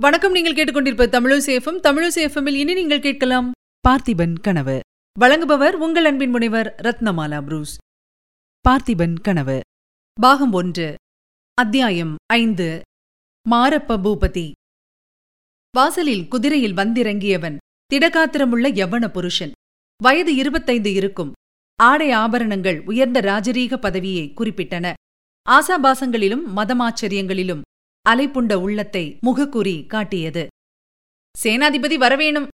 வணக்கம் நீங்கள் கேட்டுக்கொண்டிருப்ப தமிழசேஃபம் தமிழசேஃபமில் இனி நீங்கள் கேட்கலாம் பார்த்திபன் கனவு. வழங்குபவர் உங்கள் அன்பின் முனைவர் ரத்னமாலா புரூஸ். பார்த்திபன் கனவு. பாகம் ஒன்று. அத்தியாயம் ஐந்து. மாரப்ப பூபதி. வாசலில் குதிரையில் வந்திறங்கியவன் திடகாத்திரமுள்ள யவன புருஷன். வயது இருபத்தைந்து இருக்கும். ஆடை ஆபரணங்கள் உயர்ந்த ராஜரீக பதவியை குறிப்பிட்டன. ஆசாபாசங்களிலும் மதமாச்சரியங்களிலும் அலைப்புண்ட உள்ளத்தை முகக்குறி காட்டியது. சேனாதிபதி வரவேணும்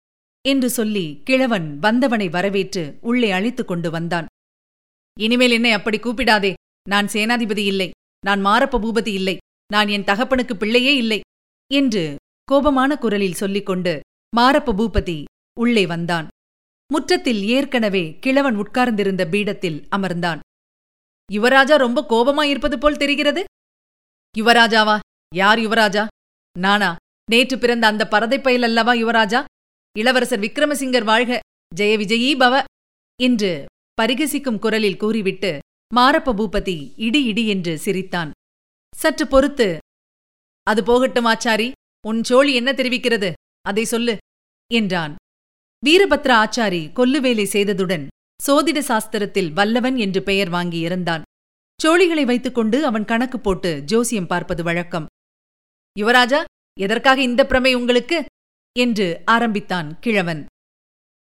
என்று சொல்லி கிழவன் வந்தவனை வரவேற்று உள்ளே அழைத்துக் கொண்டு வந்தான். இனிமேல் என்னை அப்படி கூப்பிடாதே. நான் சேனாதிபதி இல்லை. நான் மாரப்ப பூபதி இல்லை. நான் என் தகப்பனுக்கு பிள்ளையே இல்லை என்று கோபமான குரலில் சொல்லிக்கொண்டு மாரப்ப பூபதி உள்ளே வந்தான். முற்றத்தில் ஏற்கனவே கிழவன் உட்கார்ந்திருந்த பீடத்தில் அமர்ந்தான். யுவராஜா ரொம்ப கோபமாயிருப்பது போல் தெரிகிறது. யுவராஜாவா? யார் யுவராஜா? நானா? நேற்று பிறந்த அந்த பரதை பயல் அல்லவா யுவராஜா? இளவரசர் விக்ரமசிங்கர் வாழ்க ஜெய விஜயீ பவ. என்று பரிகசிக்கும் குரலில் கூறிவிட்டு மாரப்ப பூபதி இடி இடி என்று சிரித்தான். சற்று பொறுத்து அது போகட்டும் ஆச்சாரி உன் சோழி என்ன தெரிவிக்கிறது? அதை சொல்லு என்றான். வீரபத்ர ஆச்சாரி கொல்லுவேலை செய்ததுடன் சோதிட சாஸ்திரத்தில் வல்லவன் என்று பெயர் வாங்கியிருந்தான் சோழிகளை வைத்துக்கொண்டு அவன் கணக்கு போட்டு ஜோசியம் பார்ப்பது வழக்கம். யுவராஜா எதற்காக இந்த பிரமை உங்களுக்கு? என்று ஆரம்பித்தான் கிழவன்.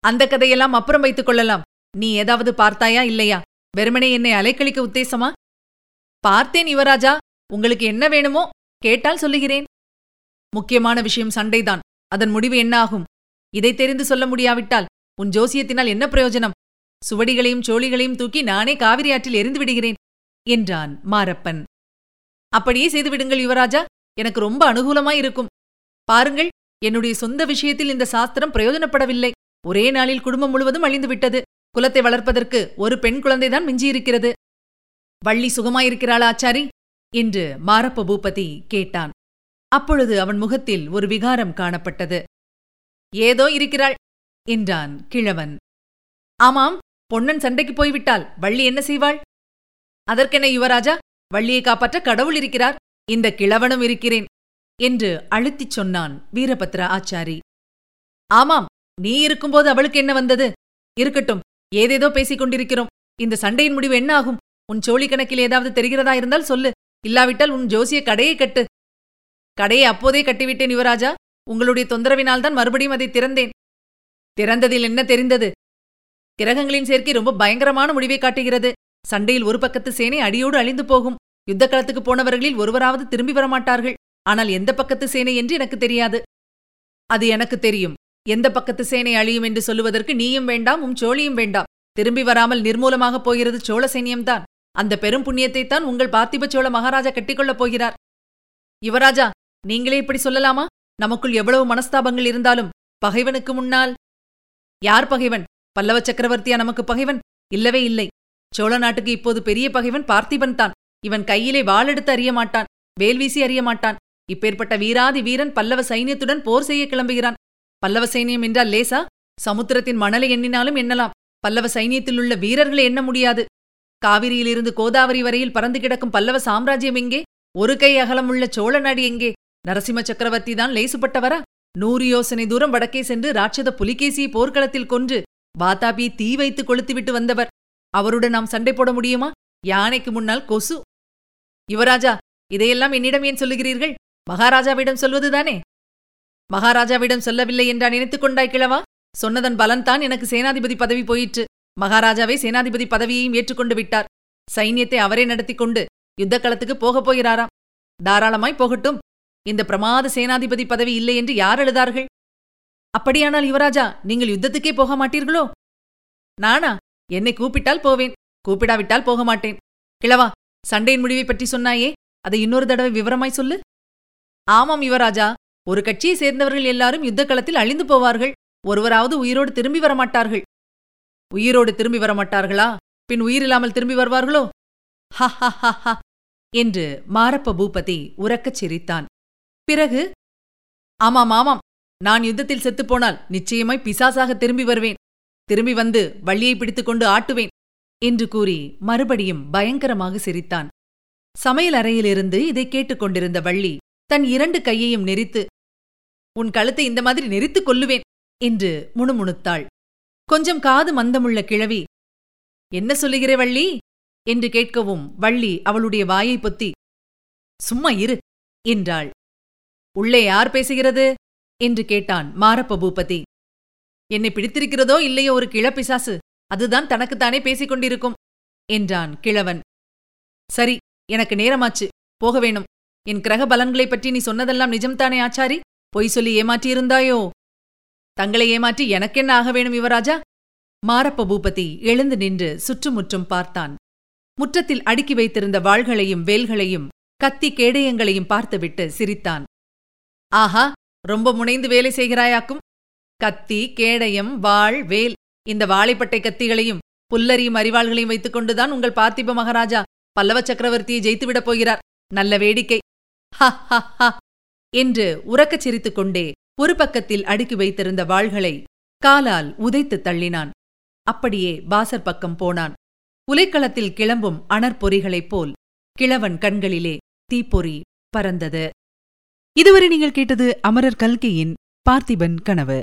அந்த கதையெல்லாம் அப்புறம் வைத்துக் கொள்ளலாம். நீ ஏதாவது பார்த்தாயா இல்லையா? வெறுமனே என்னை அலைக்கழிக்க உத்தேசமா? பார்த்தேன் யுவராஜா. உங்களுக்கு என்ன வேணுமோ கேட்டால் சொல்லுகிறேன். முக்கியமான விஷயம் சண்டைதான். அதன் முடிவு என்ன ஆகும் இதை தெரிந்து சொல்ல முடியாவிட்டால் உன் ஜோசியத்தினால் என்ன பிரயோஜனம்? சுவடிகளையும் சோழிகளையும் தூக்கி நானே காவிரி ஆற்றில் எரிந்து விடுகிறேன் என்றான் மாரப்பன். அப்படியே செய்துவிடுங்கள் யுவராஜா. எனக்கு ரொம்ப அனுகூலமாய் இருக்கும். பாருங்கள் என்னுடைய சொந்த விஷயத்தில் இந்த சாஸ்திரம் பிரயோஜனப்படவில்லை. ஒரே நாளில் குடும்பம் முழுவதும் அழிந்துவிட்டது குலத்தை வளர்ப்பதற்கு ஒரு பெண் குழந்தைதான் மிஞ்சியிருக்கிறது. வள்ளி சுகமாயிருக்கிறாளா ஆச்சாரி? என்று மாரப்ப பூபதி கேட்டான். அப்பொழுது அவன் முகத்தில் ஒரு விகாரம் காணப்பட்டது. ஏதோ இருக்கிறாள் என்றான் கிழவன். ஆமாம் பொன்னன் சண்டைக்கு போய்விட்டால் வள்ளி என்ன செய்வாள்? அதற்கென்ன யுவராஜா? வள்ளியை காப்பாற்ற கடவுள் இருக்கிறார். இந்த கிழவனும் இருக்கிறேன் என்று அழுத்திச் சொன்னான் வீரபத்ர ஆச்சாரி ஆமாம் நீ இருக்கும்போது அவளுக்கு என்ன வந்தது? இருக்கட்டும் ஏதேதோ பேசிக் கொண்டிருக்கிறோம். இந்த சண்டையின் முடிவு என்ன ஆகும் உன் சோழி கணக்கில் ஏதாவது தெரிகிறதா இருந்தால் சொல்லு. இல்லாவிட்டால் உன் ஜோசிய கடையை கட்டு. கடையை அப்போதே கட்டிவிட்டேன் யுவராஜா. உங்களுடைய தொந்தரவினால்தான் மறுபடியும் அதை திறந்தேன். திறந்ததில் என்ன தெரிந்தது? கிரகங்களின் சேர்க்கை ரொம்ப பயங்கரமான முடிவை காட்டுகிறது. சண்டையில் ஒரு பக்கத்து சேனை அடியோடு அழிந்து போகும். யுத்த களத்துக்கு போனவர்களில் ஒருவராவது திரும்பி வரமாட்டார்கள். ஆனால் எந்த பக்கத்து சேனை என்று எனக்கு தெரியாது. அது எனக்கு தெரியும். எந்த பக்கத்து சேனை அழியும் என்று சொல்லுவதற்கு நீயும் வேண்டாம் உம் சோழியும் வேண்டாம். திரும்பி வராமல் நிர்மூலமாகப் போகிறது சோழ சைன்யம்தான். அந்த பெரும் புண்ணியத்தைத்தான் உங்கள் பார்த்திப சோழ மகாராஜா கட்டிக்கொள்ளப் போகிறார். யுவராஜா நீங்களே இப்படி சொல்லலாமா? நமக்குள் எவ்வளவு மனஸ்தாபங்கள் இருந்தாலும் பகைவனுக்கு முன்னால் யார் பகைவன்? பல்லவ சக்கரவர்த்தியா நமக்கு பகைவன்? இல்லவே இல்லை. சோழ நாட்டுக்கு இப்போது பெரிய பகைவன் பார்த்திபன் தான். இவன் கையிலே வாளெடுத்து அறிய மாட்டான் வேல்வீசி அறிய மாட்டான் இப்பேற்பட்ட வீராதி வீரன் பல்லவ சைன்யத்துடன் போர் செய்ய கிளம்புகிறான். பல்லவ சைன்யம் என்றால் லேசா? சமுத்திரத்தின் மணலை எண்ணினாலும் எண்ணலாம். பல்லவ சைனியத்திலுள்ள வீரர்களை எண்ண முடியாது. காவிரியிலிருந்து கோதாவரி வரையில் பறந்து கிடக்கும் பல்லவ சாம்ராஜ்யம் எங்கே? ஒரு கை அகலமுள்ள சோழ நாடு எங்கே? நரசிம்ம சக்கரவர்த்தி தான் லேசுப்பட்டவரா? நூறு யோசனை தூரம் வடக்கே சென்று ராட்சத புலிகேசியை போர்க்களத்தில் கொன்று வாத்தாபி தீ வைத்து கொளுத்துவிட்டு வந்தவர். அவருடன் நாம் சண்டை போட முடியுமா? யானைக்கு முன்னால் கொசு யுவராஜா இதையெல்லாம் என்னிடம் ஏன் சொல்லுகிறீர்கள்? மகாராஜாவிடம் சொல்வதுதானே? மகாராஜாவிடம் சொல்லவில்லை என்றா நினைத்துக் கொண்டாய் கிழவா? சொன்னதன் பலன்தான் எனக்கு சேனாதிபதி பதவி போயிற்று. மகாராஜாவே சேனாதிபதி பதவியையும் ஏற்றுக்கொண்டு விட்டார். சைன்யத்தை அவரே நடத்தி கொண்டு யுத்தக்களத்துக்கு போகப் போகிறாராம். தாராளமாய் போகட்டும். இந்த பிரமாத சேனாதிபதி பதவி இல்லை என்று யார் எழுதார்கள் அப்படியானால் யுவராஜா நீங்கள் யுத்தத்துக்கே போக மாட்டீர்களோ? நானா? என்னை கூப்பிட்டால் போவேன். கூப்பிடாவிட்டால் போக மாட்டேன். கிழவா சண்டையின் முடிவை பற்றி சொன்னாயே? அதை இன்னொரு தடவை விவரமாய் சொல்லு. ஆமாம் யுவராஜா. ஒரு கட்சியை சேர்ந்தவர்கள் எல்லாரும் யுத்த களத்தில் அழிந்து போவார்கள். ஒருவராவது உயிரோடு திரும்பி வரமாட்டார்கள். உயிரோடு திரும்பி வரமாட்டார்களா? பின் உயிரில்லாமல் திரும்பி வருவார்களோ? ஹ என்று மாரப்ப பூபதி உறக்கச் சிரித்தான். பிறகு ஆமாம் ஆமாம். நான் யுத்தத்தில் செத்துப்போனால் நிச்சயமாய் பிசாசாக திரும்பி வருவேன். திரும்பி வந்து வள்ளியை பிடித்துக்கொண்டு ஆட்டுவேன். என்று கூறி மறுபடியும் பயங்கரமாக சிரித்தான். சமையல் அறையிலிருந்து இதை கேட்டுக்கொண்டிருந்த வள்ளி தன் இரண்டு கையையும் நெரித்து உன் கழுத்தை இந்த மாதிரி நெரித்துக் கொள்ளுவேன் என்று முணுமுணுத்தாள். கொஞ்சம் காது மந்தமுள்ள கிழவி என்ன சொல்லுகிறே வள்ளி? என்று கேட்கவும் வள்ளி அவளுடைய வாயை பொத்தி சும்மா இரு என்றாள். உள்ளே யார் பேசுகிறது? என்று கேட்டான் மாரப்ப பூபதி. என்னை பிடித்திருக்கிறதோ இல்லையோ ஒரு கிழப்பிசாசு அதுதான் தனக்குத்தானே பேசிக் கொண்டிருக்கும் என்றான் கிழவன். சரி எனக்கு நேரமாச்சு போக வேணும். என் கிரக பலன்களைப் பற்றி நீ சொன்னதெல்லாம் நிஜம்தானே ஆச்சாரி? பொய் சொல்லி ஏமாற்றியிருந்தாயோ? தங்களை ஏமாற்றி எனக்கென்ன ஆக வேணும் யுவராஜா? மாரப்ப பூபதி எழுந்து நின்று சுற்றுமுற்றும் பார்த்தான். முற்றத்தில் அடுக்கி வைத்திருந்த வாள்களையும் வேல்களையும் கத்தி கேடயங்களையும் பார்த்துவிட்டு சிரித்தான். ஆஹா ரொம்ப முனைந்து வேலை செய்கிறாயாக்கும். கத்தி கேடயம் வாள் வேல் இந்த வாழைப்பட்டை கத்திகளையும் புல்லரியும் அறிவாள்களையும் வைத்துக் கொண்டுதான் உங்கள் பார்த்திப மகாராஜா பல்லவ சக்கரவர்த்தியை ஜெயித்துவிடப் போகிறார். நல்ல வேடிக்கை. ஹ ஹ ஹ என்று உறக்கச் சிரித்துக் கொண்டே ஒரு பக்கத்தில் அடுக்கி வைத்திருந்த வாள்களை காலால் உதைத்து தள்ளினான். அப்படியே பாசர் பக்கம் போனான். உலைக்களத்தில் கிளம்பும் அனற்பொறிகளைப் போல் கிழவன் கண்களிலே தீப்பொறி பறந்தது. இதுவரை நீங்கள் கேட்டது அமரர் கல்கியின் பார்த்திபன் கனவு.